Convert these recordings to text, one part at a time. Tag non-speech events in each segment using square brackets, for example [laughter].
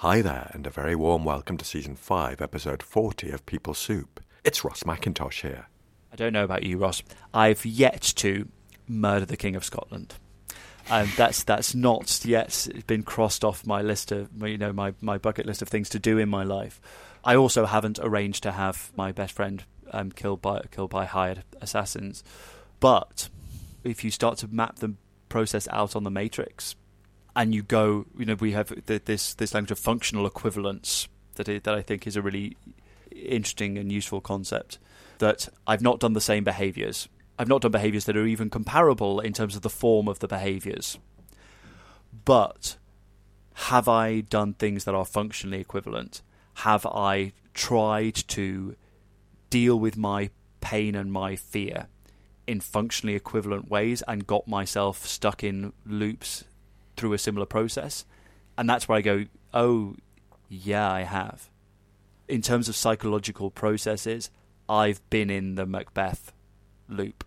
Hi there, and a very warm welcome to Season 5, Episode 40 of People Soup. It's Ross McIntosh here. I don't know about you, Ross. I've yet to murder the King of Scotland. Um, that's that's not yet been crossed off my list of you know my, my bucket list of things to do in my life. I also haven't arranged to have my best friend um, killed by killed by hired assassins. But if you start to map the process out on the matrix, and you go, you know, we have this this language of functional equivalence that that I think is a really interesting and useful concept. That I've not done the same behaviors. I've not done behaviors that are even comparable in terms of the form of the behaviors. But have I done things that are functionally equivalent? Have I tried to deal with my pain and my fear in functionally equivalent ways and got myself stuck in loops through a similar process. And that's where I go, oh, yeah, I have. In terms of psychological processes, I've been in the Macbeth loop.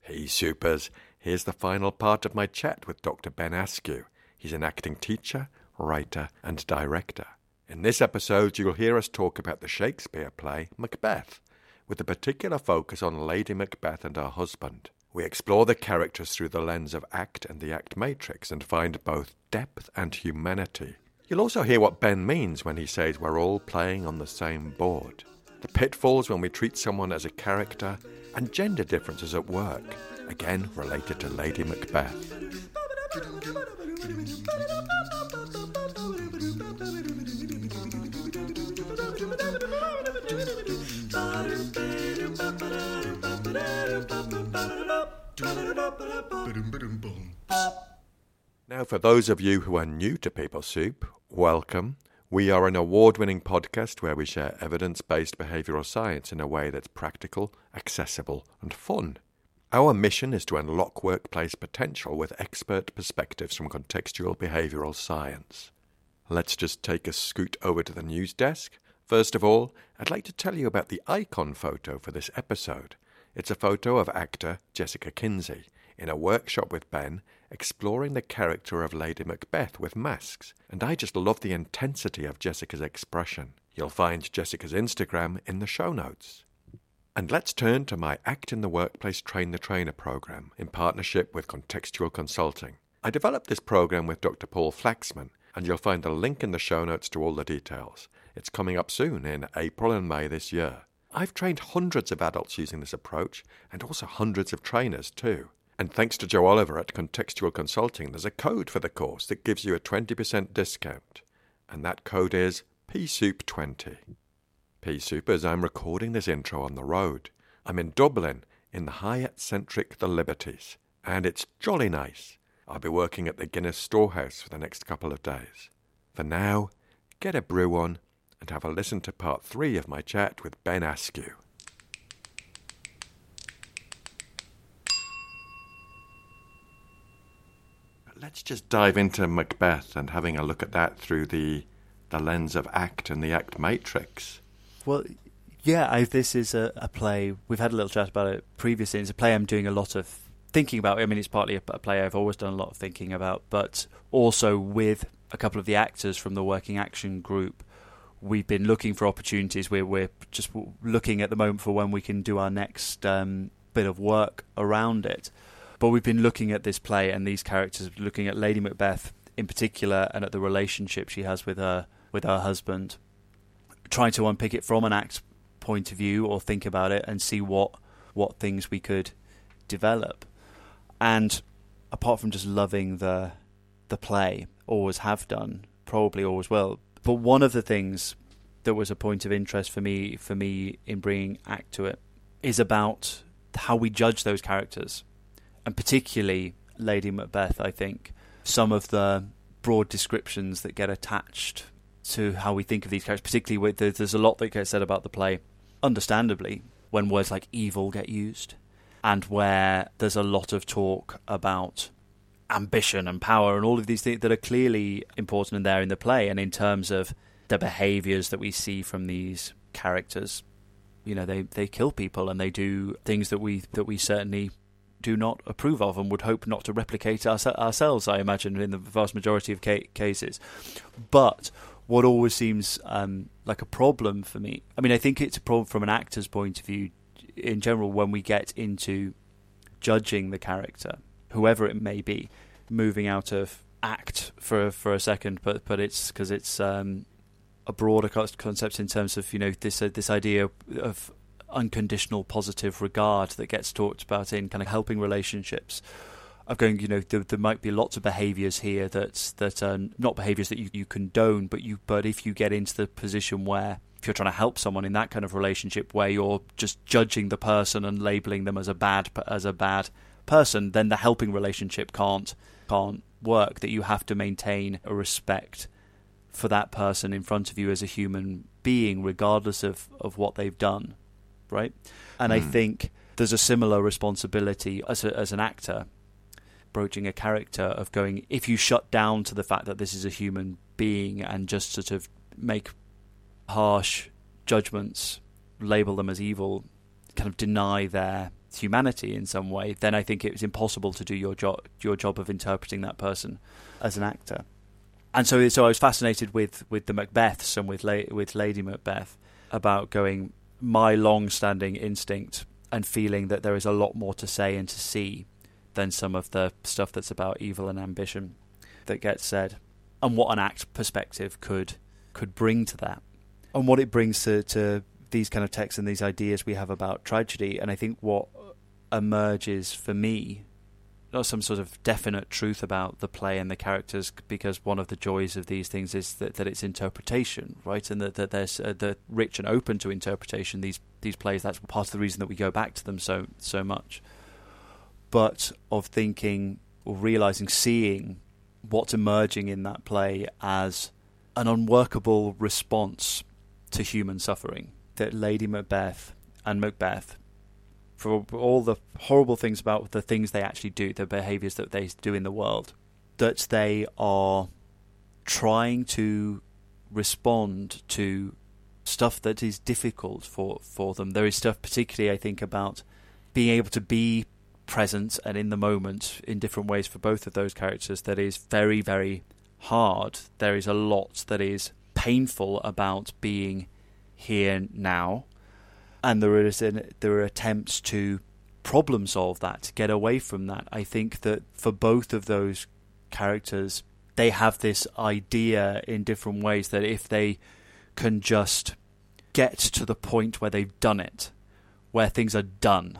Hey, Soupers. Here's the final part of my chat with Dr. Ben Askew. He's an acting teacher, writer, and director. In this episode, you'll hear us talk about the Shakespeare play Macbeth, with a particular focus on Lady Macbeth and her husband. We explore the characters through the lens of ACT and the ACT matrix and find both depth and humanity. You'll also hear what Ben means when he says we're all playing on the same board. The pitfalls when we treat someone as a character, and gender differences at work, again related to Lady Macbeth. Now, for those of you who are new to People Soup, welcome. We are an award winning podcast where we share evidence based behavioral science in a way that's practical, accessible, and fun. Our mission is to unlock workplace potential with expert perspectives from contextual behavioral science. Let's just take a scoot over to the news desk. First of all, I'd like to tell you about the icon photo for this episode. It's a photo of actor Jessica Kinsey in a workshop with Ben exploring the character of Lady Macbeth with masks, and I just love the intensity of Jessica's expression. You'll find Jessica's Instagram in the show notes. And let's turn to my Act in the Workplace Train the Trainer program in partnership with Contextual Consulting. I developed this program with Dr. Paul Flaxman, and you'll find a link in the show notes to all the details. It's coming up soon in April and May this year. I've trained hundreds of adults using this approach, and also hundreds of trainers too. And thanks to Joe Oliver at Contextual Consulting, there's a code for the course that gives you a 20% discount. And that code is PSoup20. PSoup as I'm recording this intro on the road. I'm in Dublin, in the Hyatt Centric The Liberties, and it's jolly nice. I'll be working at the Guinness Storehouse for the next couple of days. For now, get a brew on and have a listen to part three of my chat with Ben Askew. Let's just dive into Macbeth and having a look at that through the the lens of ACT and the ACT matrix. Well, yeah, I, this is a, a, play. We've had a little chat about it previously. It's a play I'm doing a lot of thinking about. I mean, it's partly a, a play I've always done a lot of thinking about, but also with a couple of the actors from the Working Action Group we've been looking for opportunities. We're we're just looking at the moment for when we can do our next um, bit of work around it. But we've been looking at this play and these characters, looking at Lady Macbeth in particular, and at the relationship she has with her with her husband, trying to unpick it from an act point of view or think about it and see what what things we could develop. And apart from just loving the the play, always have done, probably always will, but one of the things that was a point of interest for me for me in bringing act to it is about how we judge those characters, and particularly Lady Macbeth. I think some of the broad descriptions that get attached to how we think of these characters, particularly with there's a lot that gets said about the play, understandably, when words like evil get used, and where there's a lot of talk about ambition and power and all of these things that are clearly important in there in the play and in terms of the behaviors that we see from these characters you know they they kill people and they do things that we that we certainly do not approve of and would hope not to replicate our, ourselves. I imagine in the vast majority of ca- cases, but what always seems um, like a problem for me. I mean, I think it's a problem from an actor's point of view in general when we get into judging the character, whoever it may be, moving out of act for for a second, but but it's because it's um, a broader concept in terms of you know this uh, this idea of unconditional positive regard that gets talked about in kind of helping relationships. Of going, you know, there, there might be lots of behaviours here that that are not behaviours that you, you condone, but you but if you get into the position where if you're trying to help someone in that kind of relationship where you're just judging the person and labeling them as a bad as a bad person, then the helping relationship can't can't work. That you have to maintain a respect for that person in front of you as a human being, regardless of, of what they've done, right? And mm. I hmm. think there's a similar responsibility as a, as an actor broaching a character of going if you shut down to the fact that this is a human being and just sort of make harsh judgments, label them as evil, kind of deny their humanity in some way, then I think it's impossible to do your job your job of interpreting that person as an actor. And so, so I was fascinated with, with the Macbeths and with La- with Lady Macbeth about going my long-standing instinct and feeling that there is a lot more to say and to see than some of the stuff that's about evil and ambition that gets said, and what an act perspective could could bring to that and what it brings to, to these kind of texts and these ideas we have about tragedy. And I think what emerges for me, some sort of definite truth about the play and the characters, because one of the joys of these things is that, that it's interpretation, right? And that, that there's uh, the rich and open to interpretation. These these plays. That's part of the reason that we go back to them so so much. But of thinking or realizing, seeing what's emerging in that play as an unworkable response to human suffering. That Lady Macbeth and Macbeth, for all the horrible things about the things they actually do, the behaviors that they do in the world, that they are trying to respond to stuff that is difficult for, for them. There is stuff, particularly, I think, about being able to be present and in the moment in different ways for both of those characters that is very, very hard. There is a lot that is painful about being here now, and there is an, there are attempts to problem solve that, to get away from that. I think that for both of those characters, they have this idea in different ways that if they can just get to the point where they've done it, where things are done,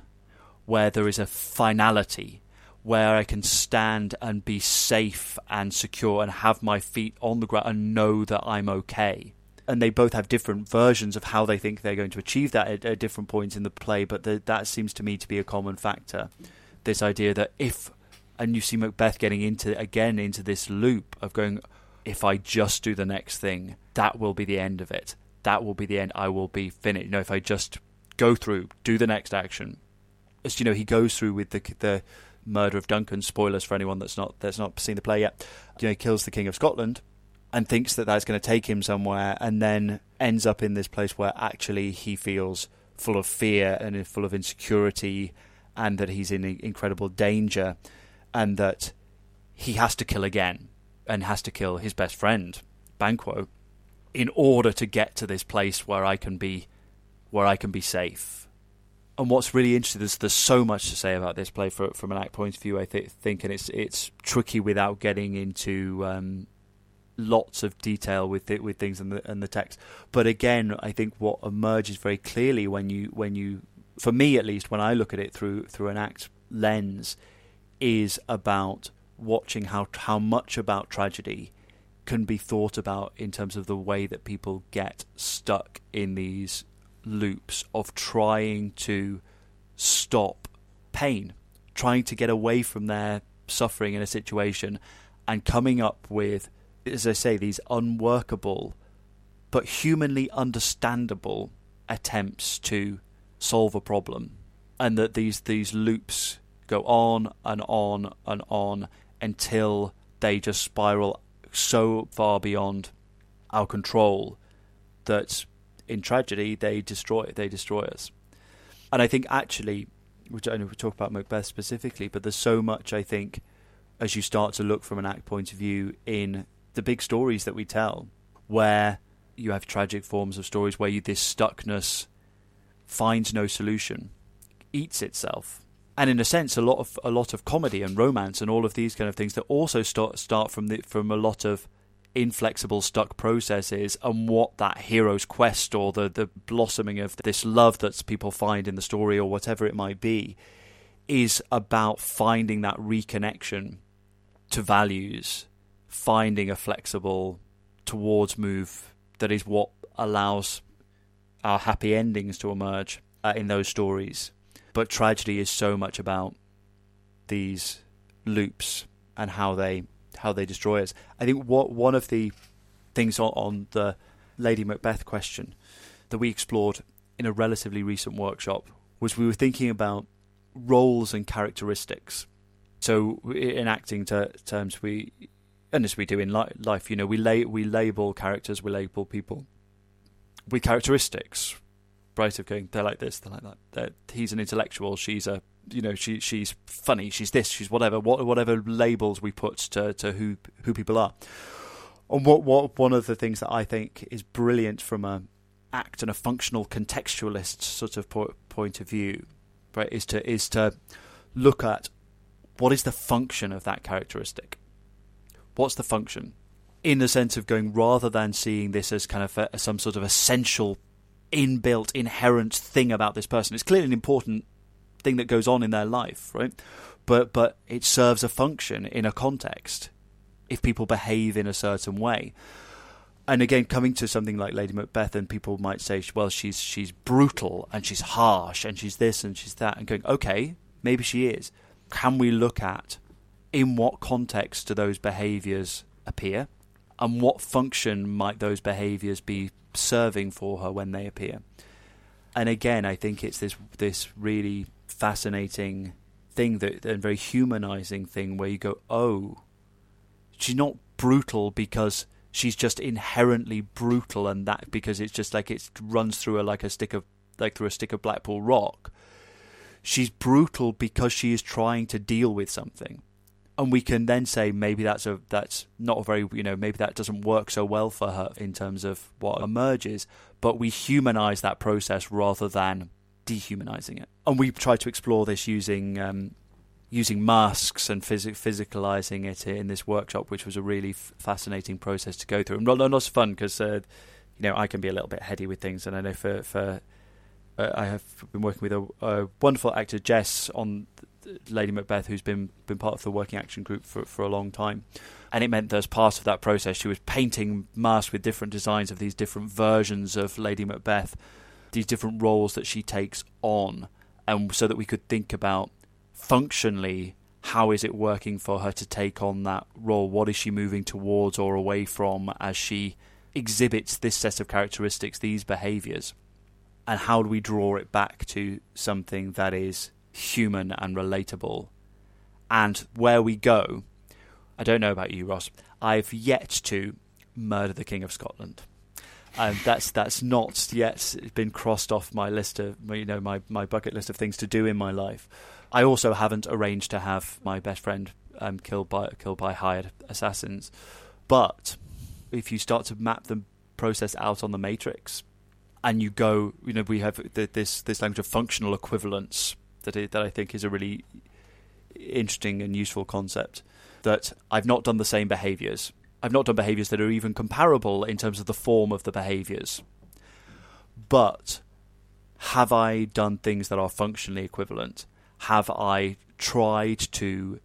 where there is a finality, where I can stand and be safe and secure and have my feet on the ground and know that I'm okay. And they both have different versions of how they think they're going to achieve that at, at different points in the play, but the, that seems to me to be a common factor. This idea that if, and you see Macbeth getting into again into this loop of going, if I just do the next thing, that will be the end of it. That will be the end. I will be finished. You know, if I just go through, do the next action. As you know, he goes through with the the murder of Duncan. Spoilers for anyone that's not that's not seen the play yet. You know, he kills the king of Scotland and thinks that that's going to take him somewhere, and then ends up in this place where actually he feels full of fear and full of insecurity, and that he's in incredible danger, and that he has to kill again, and has to kill his best friend, Banquo, in order to get to this place where I can be, where I can be safe and what's really interesting is there's so much to say about this play for, from an act point of view. I th- think, and it's it's tricky without getting into um, lots of detail with it, with things in the and the text. But again, I think what emerges very clearly when you when you, for me at least, when I look at it through through an act lens, is about watching how how much about tragedy can be thought about in terms of the way that people get stuck in these loops of trying to stop pain, trying to get away from their suffering in a situation, and coming up with, as I say, these unworkable but humanly understandable attempts to solve a problem, and that these these loops go on and on and on until they just spiral so far beyond our control that in tragedy they destroy they destroy us. And I think actually which I know we talk about Macbeth specifically, but there's so much I think as you start to look from an act point of view in the big stories that we tell, where you have tragic forms of stories where you, this stuckness finds no solution, eats itself. And in a sense, a lot of a lot of comedy and romance and all of these kind of things that also start start from the, from a lot of inflexible stuck processes and what that hero's quest or the the blossoming of this love that people find in the story or whatever it might be is about finding that reconnection to values, finding a flexible towards move that is what allows our happy endings to emerge uh, in those stories. But tragedy is so much about these loops and how they how they destroy us. I think what one of the things on, on the Lady Macbeth question that we explored in a relatively recent workshop was we were thinking about roles and characteristics. So in acting ter- terms, we and as we do in li- life, you know, we la- we label characters, we label people with characteristics, right? Of going, they're like this, they're like that. They're, he's an intellectual, she's a, you know, she she's funny, she's this, she's whatever, what, whatever labels we put to to who who people are. And what what one of the things that I think is brilliant from a act and a functional contextualist sort of po- point of view, right, is to is to look at what is the function of that characteristic What's the function? In the sense of going rather than seeing this as kind of a, some sort of essential, inbuilt, inherent thing about this person. It's clearly an important thing that goes on in their life, right? But but it serves a function in a context if people behave in a certain way. And again, coming to something like Lady Macbeth, and people might say, well, she's she's brutal and she's harsh and she's this and she's that, and going, okay, maybe she is. Can we look at in what context do those behaviours appear, and what function might those behaviours be serving for her when they appear. And again, I think it's this this really fascinating thing that and very humanizing thing where you go, oh, she's not brutal because she's just inherently brutal, and that because it's just like it runs through her like a stick of like through a stick of Blackpool rock. She's brutal because she is trying to deal with something and we can then say maybe that's a that's not a very you know maybe that doesn't work so well for her in terms of what emerges but we humanize that process rather than dehumanizing it. And we try to explore this using um, using masks and phys- physicalizing it in this workshop which was a really f- fascinating process to go through. And not, not fun because uh, you know I can be a little bit heady with things and I know for for uh, I have been working with a, a wonderful actor Jess on Lady Macbeth, who's been been part of the working action group for for a long time, and it meant that as part of that process, she was painting masks with different designs of these different versions of Lady Macbeth, these different roles that she takes on, and so that we could think about functionally how is it working for her to take on that role? What is she moving towards or away from as she exhibits this set of characteristics, these behaviours? And how do we draw it back to something that is human and relatable. And where we go, I don't know about you, Ross. I've yet to murder the King of Scotland. And that's that's not yet been crossed off my list of you know my, my bucket list of things to do in my life. I also haven't arranged to have my best friend um, killed by killed by hired assassins. But if you start to map the process out on the matrix, and you go, you know, we have this this language of functional equivalence that it, that I think is a really interesting and useful concept. That I've not done the same behaviors. I've not done behaviors that are even comparable in terms of the form of the behaviors. But have I done things that are functionally equivalent? Have I tried to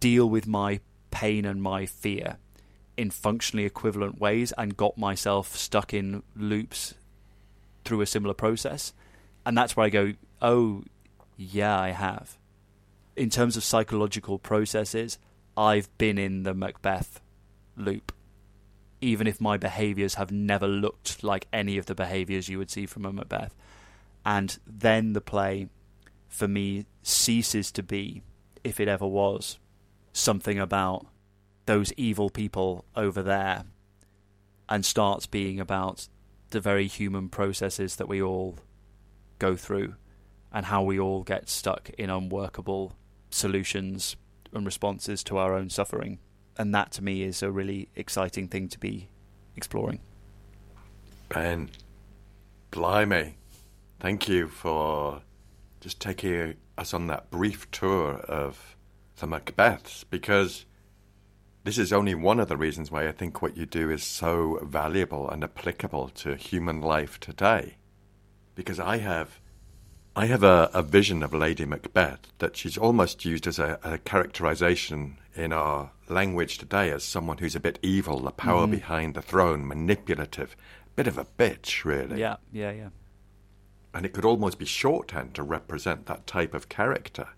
deal with my pain and my fear in functionally equivalent ways and got myself stuck in loops through a similar process? And that's where I go, oh, yeah, I have. In terms of psychological processes, I've been in the Macbeth loop. Even if my behaviours have never looked like any of the behaviours you would see from a Macbeth. And then the play, for me, ceases to be, if it ever was, something about those evil people over there and starts being about the very human processes that we all go through and how we all get stuck in unworkable solutions and responses to our own suffering. And that to me is a really exciting thing to be exploring. Ben, blimey, thank you for just taking us on that brief tour of the Macbeths because this is only one of the reasons why I think what you do is so valuable and applicable to human life today. Because I have I have a, a vision of Lady Macbeth that she's almost used as a, a, characterization in our language today as someone who's a bit evil, the power mm-hmm. behind the throne, manipulative, bit of a bitch, really. Yeah, yeah, yeah. And it could almost be shorthand to represent that type of character,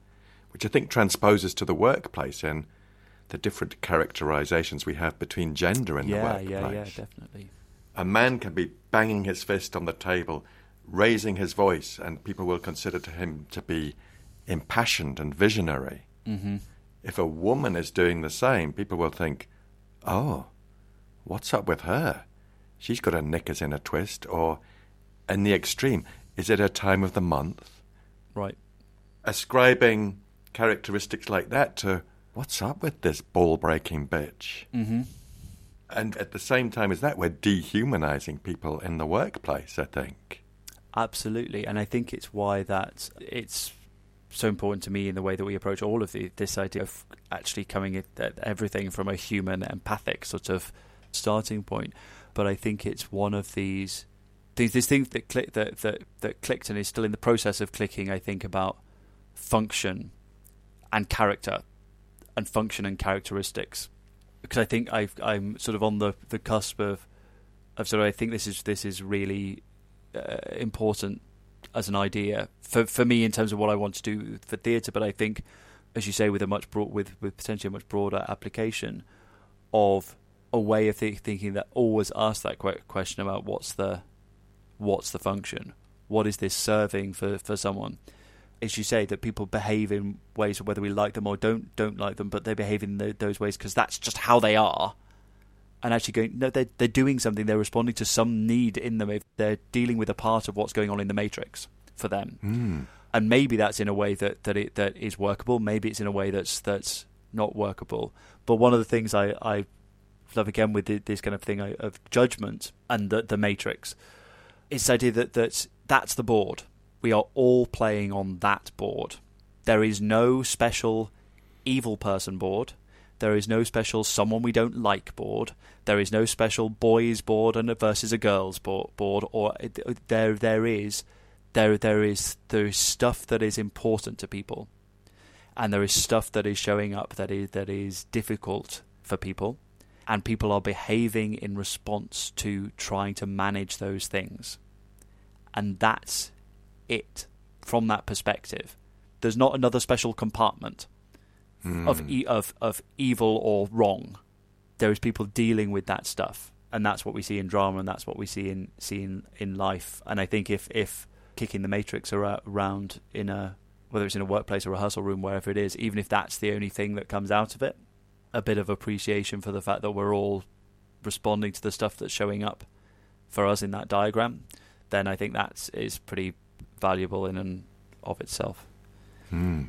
which I think transposes to the workplace in the different characterizations we have between gender in yeah, the workplace. Yeah, yeah, definitely. A man can be banging his fist on the table raising his voice, and people will consider to him to be impassioned and visionary. Mm-hmm. If a woman is doing the same, people will think, "Oh, what's up with her? She's got her knickers in a twist." Or, in the extreme, is it her time of the month? Right. Ascribing characteristics like that to what's up with this ball-breaking bitch? Mm-hmm. And at the same time as that, we're dehumanizing people in the workplace. I think. Absolutely, and I think it's why that it's so important to me in the way that we approach all of the, this idea of actually coming at everything from a human, empathic sort of starting point. But I think it's one of these things, this thing that click, that, that that clicked and is still in the process of clicking. I think about function and character, and function and characteristics, because I think i am sort of on the, the cusp of of sort of I think this is this is really uh, important as an idea for for me in terms of what I want to do for theatre. But I think, as you say, with a much broad, with with potentially a much broader application of a way of th- thinking that always asks that question about what's the what's the function, what is this serving for for someone. As you say, that people behave in ways whether we like them or don't don't like them, but they behave in the, those ways because that's just how they are and actually going no they're, they're doing something. They're responding to some need in them if they're dealing with a part of what's going on in the matrix for them. Mm. and maybe that's in a way that that it that is workable. Maybe it's in a way that's that's not workable. But one of the things i i love again with the, this kind of thing of judgment and the, the matrix is the idea that that that's the board. We are all playing on that board. There is no special evil person board there is no special someone we don't like board. There is no special boys board and versus a girls board, or uh, uh, there there is there there is there is stuff that is important to people. And there is stuff that is showing up that is that is difficult for people and people are behaving in response to trying to manage those things. And that's it from that perspective. There's not another special compartment mm. of e- of of evil or wrong. There is people dealing with that stuff, and that's what we see in drama, and that's what we see in see in, in life. And I think if if kicking the matrix around in a whether it's in a workplace or a hustle room, wherever it is, even if that's the only thing that comes out of it, a bit of appreciation for the fact that we're all responding to the stuff that's showing up for us in that diagram, then I think that is pretty valuable in and of itself. Hmm.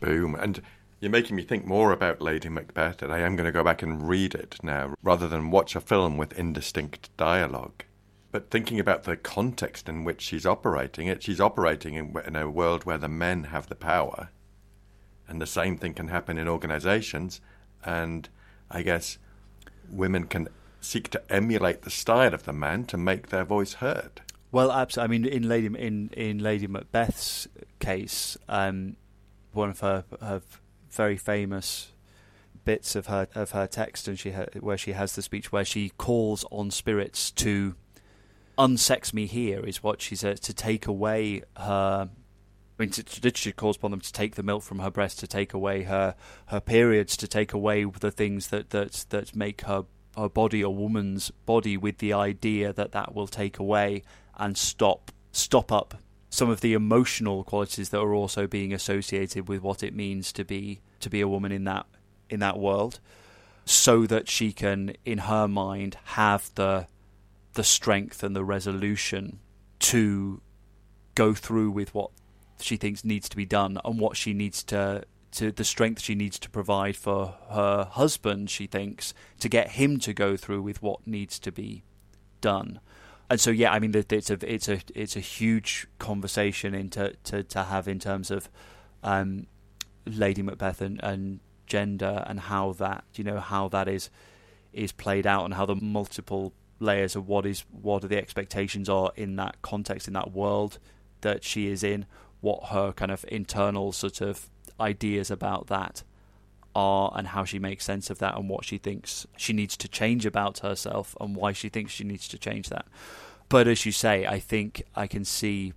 Boom. And you're making me think more about Lady Macbeth, and I am going to go back and read it now, rather than watch a film with indistinct dialogue. But thinking about the context in which she's operating it, she's operating in, in a world where the men have the power, and the same thing can happen in organizations, and I guess women can seek to emulate the style of the man to make their voice heard. Well, absolutely. I mean, in Lady in in Lady Macbeth's case, um, one of her her very famous bits of her of her text, and she ha- where she has the speech where she calls on spirits to unsex me. Here is what she says to take away her. I mean, to, calls upon them to take the milk from her breast, to take away her her periods, to take away the things that that that make her her body a woman's body, with the idea that that will take away and stop stop up some of the emotional qualities that are also being associated with what it means to be to be a woman in that in that world so that she can in her mind have the the strength and the resolution to go through with what she thinks needs to be done and what she needs to to the strength she needs to provide for her husband she thinks to get him to go through with what needs to be done and so yeah i mean it's a it's a it's a huge conversation into to, to have in terms of um, lady macbeth and, and gender and how that you know how that is is played out and how the multiple layers of what is what are the expectations are in that context in that world that she is in what her kind of internal sort of ideas about that are and how she makes sense of that and what she thinks she needs to change about herself and why she thinks she needs to change that. But as you say, I think I can see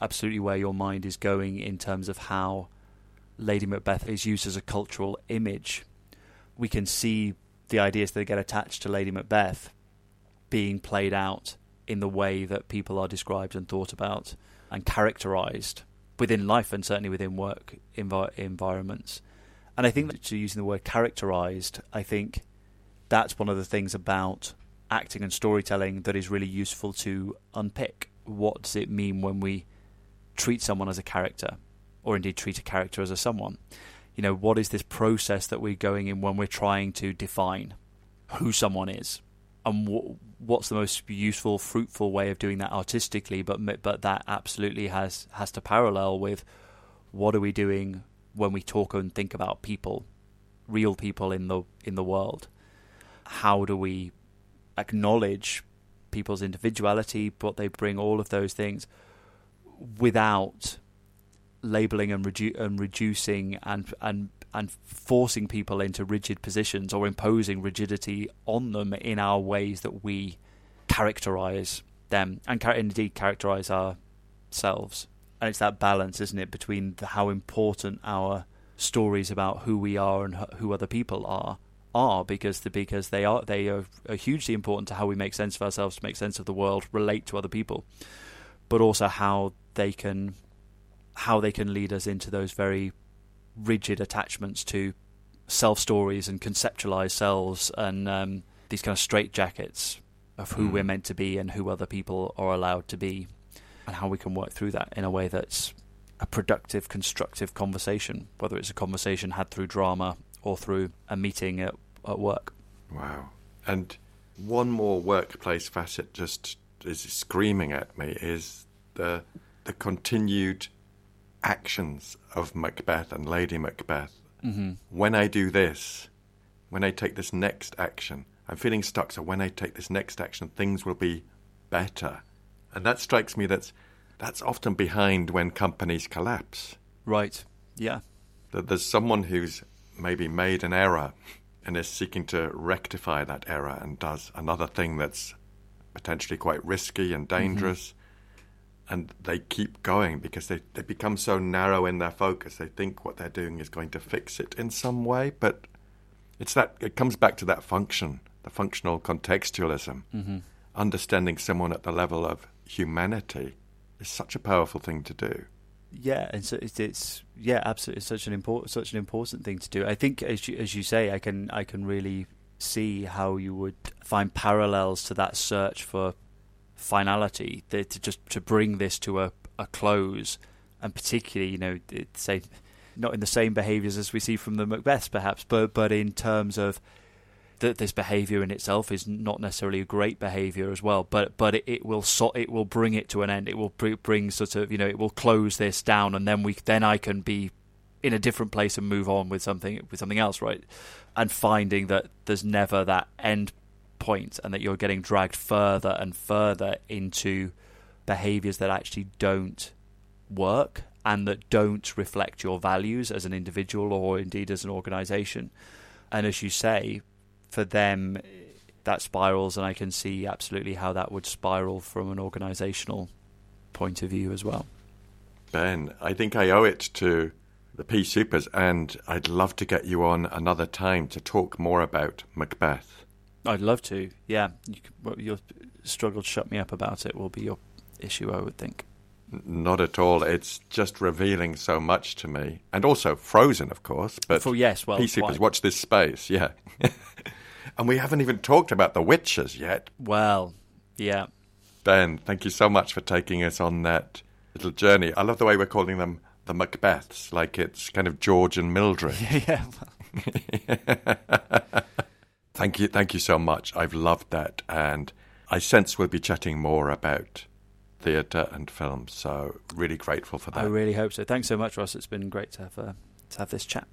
absolutely where your mind is going in terms of how Lady Macbeth is used as a cultural image. We can see the ideas that get attached to Lady Macbeth being played out in the way that people are described and thought about and characterized within life and certainly within work envi- environments. And I think that to using the word characterized, I think that's one of the things about acting and storytelling that is really useful to unpick. What does it mean when we treat someone as a character, or indeed treat a character as a someone? You know, what is this process that we're going in when we're trying to define who someone is? And what's the most useful, fruitful way of doing that artistically? But but that absolutely has has to parallel with what are we doing when we talk and think about people, real people in the in the world. How do we acknowledge people's individuality, what they bring, all of those things, without labeling and, redu- and reducing and and and forcing people into rigid positions or imposing rigidity on them in our ways that we characterize them and indeed characterize ourselves. And it's that balance, isn't it, between the, how important our stories about who we are and who other people are are because the, because they are they are, are hugely important to how we make sense of ourselves, to make sense of the world, relate to other people, but also how they can how they can lead us into those very rigid attachments to self stories and conceptualized selves and um, these kind of straight jackets of who mm. we're meant to be and who other people are allowed to be, and how we can work through that in a way that's a productive, constructive conversation, whether it's a conversation had through drama or through a meeting at, at work. Wow. And one more workplace facet just is screaming at me is the the continued actions of Macbeth and Lady Macbeth. Mm-hmm. When I do this, when I take this next action, I'm feeling stuck. So when I take this next action, things will be better. And that strikes me that's that's often behind when companies collapse. Right. Yeah. That there's someone who's maybe made an error and is seeking to rectify that error and does another thing that's potentially quite risky and mm-hmm. dangerous. Mm-hmm. And they keep going because they, they become so narrow in their focus. They think what they're doing is going to fix it in some way, but it's that it comes back to that function the functional contextualism, mm-hmm. understanding someone at the level of humanity is such a powerful thing to do. Yeah, and so it's, it's yeah, absolutely such an important such an important thing to do. I think as you, as you say, I can I can really see how you would find parallels to that search for finality, to just to bring this to a, a close, and particularly you know say not in the same behaviours as we see from the Macbeths perhaps, but but in terms of that this behavior in itself is not necessarily a great behavior as well, but but it, it will so, it will bring it to an end. It will br- bring sort of you know it will close this down, and then we then I can be in a different place and move on with something with something else, right? And finding that there's never that end point, and that you're getting dragged further and further into behaviors that actually don't work and that don't reflect your values as an individual or indeed as an organization. And as you say, for them that spirals, and I can see absolutely how that would spiral from an organisational point of view as well. Ben, I think I owe it to the P Soupers, and I'd love to get you on another time to talk more about Macbeth. I'd love to. Yeah, you, well, your struggle to shut me up about it will be your issue, I would think. Not at all. It's just revealing so much to me, and also Frozen, of course. But For, yes, well, Soupers, watch this space. Yeah. [laughs] And we haven't even talked about the witches yet. Well, yeah. Ben, thank you so much for taking us on that little journey. I love the way we're calling them the Macbeths, like it's kind of George and Mildred. [laughs] yeah. [laughs] thank you, thank you so much. I've loved that, and I sense we'll be chatting more about theatre and film. So really grateful for that. I really hope so. Thanks so much, Ross. It's been great to have uh, to have this chat.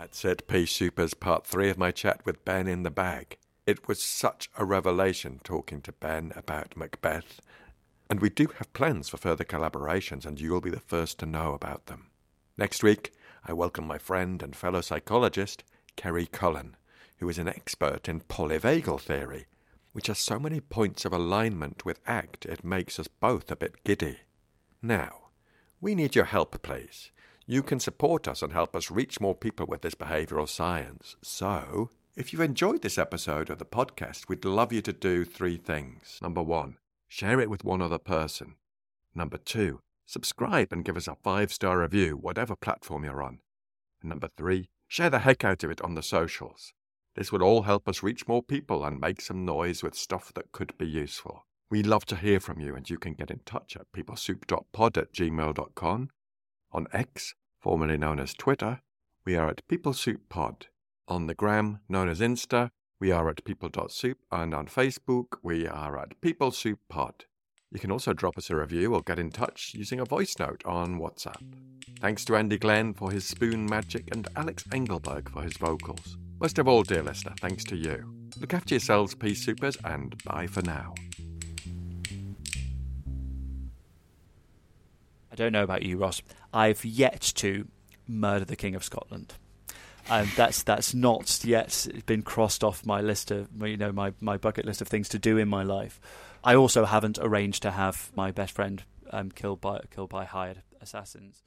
That's it, P Soupers, part three of my chat with Ben in the bag. It was such a revelation talking to Ben about Macbeth, and we do have plans for further collaborations, and you'll be the first to know about them. Next week, I welcome my friend and fellow psychologist, Kerry Cullen, who is an expert in polyvagal theory, which has so many points of alignment with ACT it makes us both a bit giddy. Now, we need your help, please. You can support us and help us reach more people with this behavioral science. So, if you've enjoyed this episode of the podcast, we'd love you to do three things. Number one, share it with one other person. Number two, subscribe and give us a five star review, whatever platform you're on. And number three, share the heck out of it on the socials. This would all help us reach more people and make some noise with stuff that could be useful. We'd love to hear from you, and you can get in touch at peoplesoup.pod at gmail.com. On X, formerly known as Twitter, we are at PeopleSoupPod. On the gram, known as Insta, we are at people.soup, and on Facebook, we are at PeopleSoupPod. You can also drop us a review or get in touch using a voice note on WhatsApp. Thanks to Andy Glenn for his spoon magic and Alex Engelberg for his vocals. Most of all, dear listener, thanks to you. Look after yourselves, P Soupers, and bye for now. I don't know about you, Ross. I've yet to murder the King of Scotland. Um, that's that's not yet been crossed off my list of you know my, my bucket list of things to do in my life. I also haven't arranged to have my best friend um, killed by killed by hired assassins.